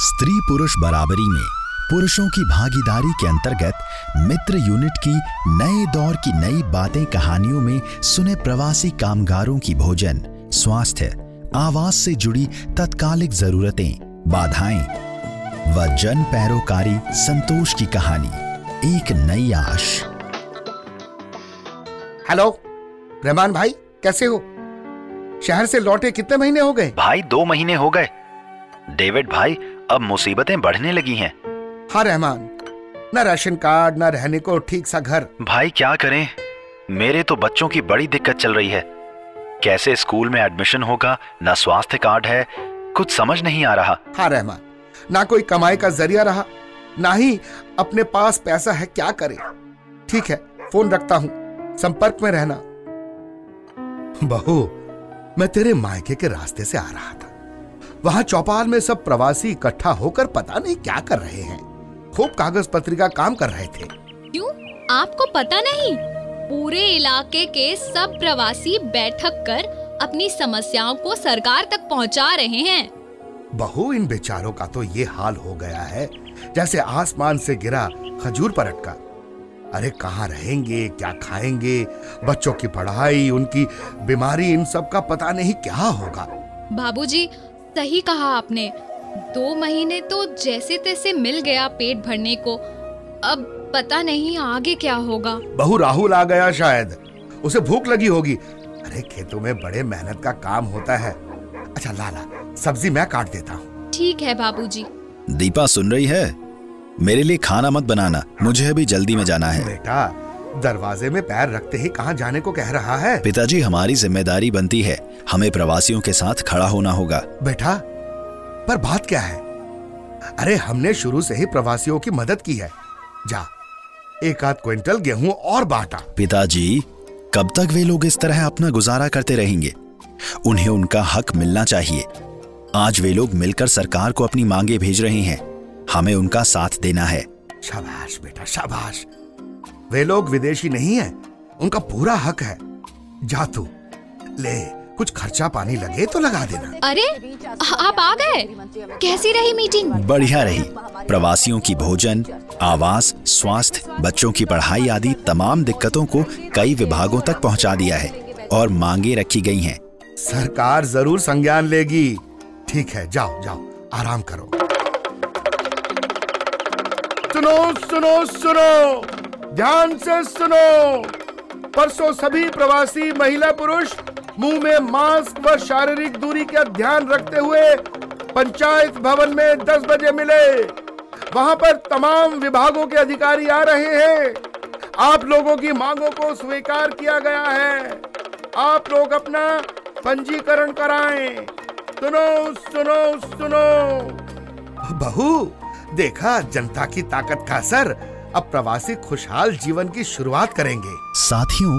स्त्री पुरुष बराबरी में पुरुषों की भागीदारी के अंतर्गत मित्र यूनिट की नए दौर की नई बातें कहानियों में सुने प्रवासी कामगारों की भोजन स्वास्थ्य आवास से जुड़ी तत्कालिक जरूरतें बाधाएँ व जन पैरोकारी संतोष की कहानी एक नई आश। हेलो रहमान भाई कैसे हो? शहर से लौटे कितने महीने हो गए? भाई दो महीने हो गए। डेविड भाई अब मुसीबतें बढ़ने लगी हैं। हाँ रहमान न राशन कार्ड न रहने को ठीक सा घर। भाई क्या करें? मेरे तो बच्चों की बड़ी दिक्कत चल रही है। कैसे स्कूल में एडमिशन होगा न स्वास्थ्य कार्ड है कुछ समझ नहीं आ रहा। हाँ रहमान ना कोई कमाई का ज़रिया रहा ना ही अपने पास पैसा है क्या करे? ठीक है फ़ोन रखता हूँ संपर्क में रहना। बहू मैं तेरे मायके के रास्ते से आ रहा था। वहाँ चौपाल में सब प्रवासी इकट्ठा होकर पता नहीं क्या कर रहे हैं। खूब कागज़ पत्री का काम कर रहे थे। क्यों? आपको पता नहीं? पूरे इलाके के सब प्रवासी बैठक कर अपनी समस्याओं को सरकार तक पहुँचा रहे हैं। बहु इन बेचारों का तो ये हाल हो गया है जैसे आसमान से गिरा खजूर पर अटका अरे कहाँ रहेंगे क्या खाएँगे? बच्चों की पढ़ाई उनकी बीमारी इन सब का पता नहीं क्या होगा। बाबूजी सही कहा आपने। दो महीने तो जैसे तैसे मिल गया पेट भरने को। अब पता नहीं आगे क्या होगा। बहु राहुल आ गया शायद। उसे भूख लगी होगी। अरे खेतों में बड़े मेहनत का काम होता है। अच्छा लाला सब्ज़ी मैं काट देता हूँ। ठीक है बाबूजी। दीपा सुन रही है? मेरे लिए खाना मत बनाना। मुझे अभी जल्दी में जाना है। बेटा दरवाजे में पैर रखते ही कहाँ जाने को कह रहा है? पिताजी हमारी ज़िम्मेदारी बनती है। हमें प्रवासियों के साथ खड़ा होना होगा। बेटा पर बात क्या है? अरे हमने शुरू से ही प्रवासियों की मदद की है। जा एक आध क्विंटल गेहूँ और बांटा। पिताजी कब तक वे लोग इस तरह अपना गुजारा करते रहेंगे? उन्हें उनका हक मिलना चाहिए। आज वे लोग मिलकर सरकार को अपनी मांगे भेज रहे हैं। हमें उनका साथ देना है। शाबाश बेटा शाबाश। वे लोग विदेशी नहीं है। उनका पूरा हक है। जा तू। ले कुछ खर्चा पानी लगे तो लगा देना। अरे आप आ गए। कैसी रही मीटिंग? बढ़िया रही। प्रवासियों की भोजन आवास स्वास्थ्य बच्चों की पढ़ाई आदि तमाम दिक्कतों को कई विभागों तक पहुँचा दिया है और मांगे रखी गई हैं। सरकार ज़रूर संज्ञान लेगी। ठीक है जाओ जाओ। आराम करो। सुनो सुनो सुनो। ध्यान से सुनो। परसों सभी प्रवासी महिला पुरुष मुँह में मास्क व शारीरिक दूरी का ध्यान रखते हुए पंचायत भवन में 10 बजे मिले। वहाँ पर तमाम विभागों के अधिकारी आ रहे हैं। आप लोगों की मांगों को स्वीकार किया गया है। आप लोग अपना पंजीकरण कराएँ। सुनो सुनो सुनो। बहू, देखा जनता की ताकत का असर। अब प्रवासी खुशहाल जीवन की शुरुआत करेंगे। साथियों,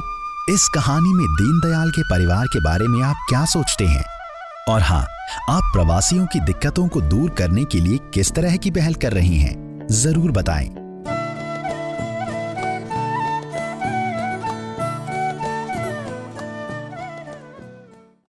इस कहानी में दीनदयाल के परिवार के बारे में आप क्या सोचते हैं? और हाँ आप प्रवासियों की दिक्कतों को दूर करने के लिए किस तरह की पहल कर रही हैं? ज़रूर बताएँ।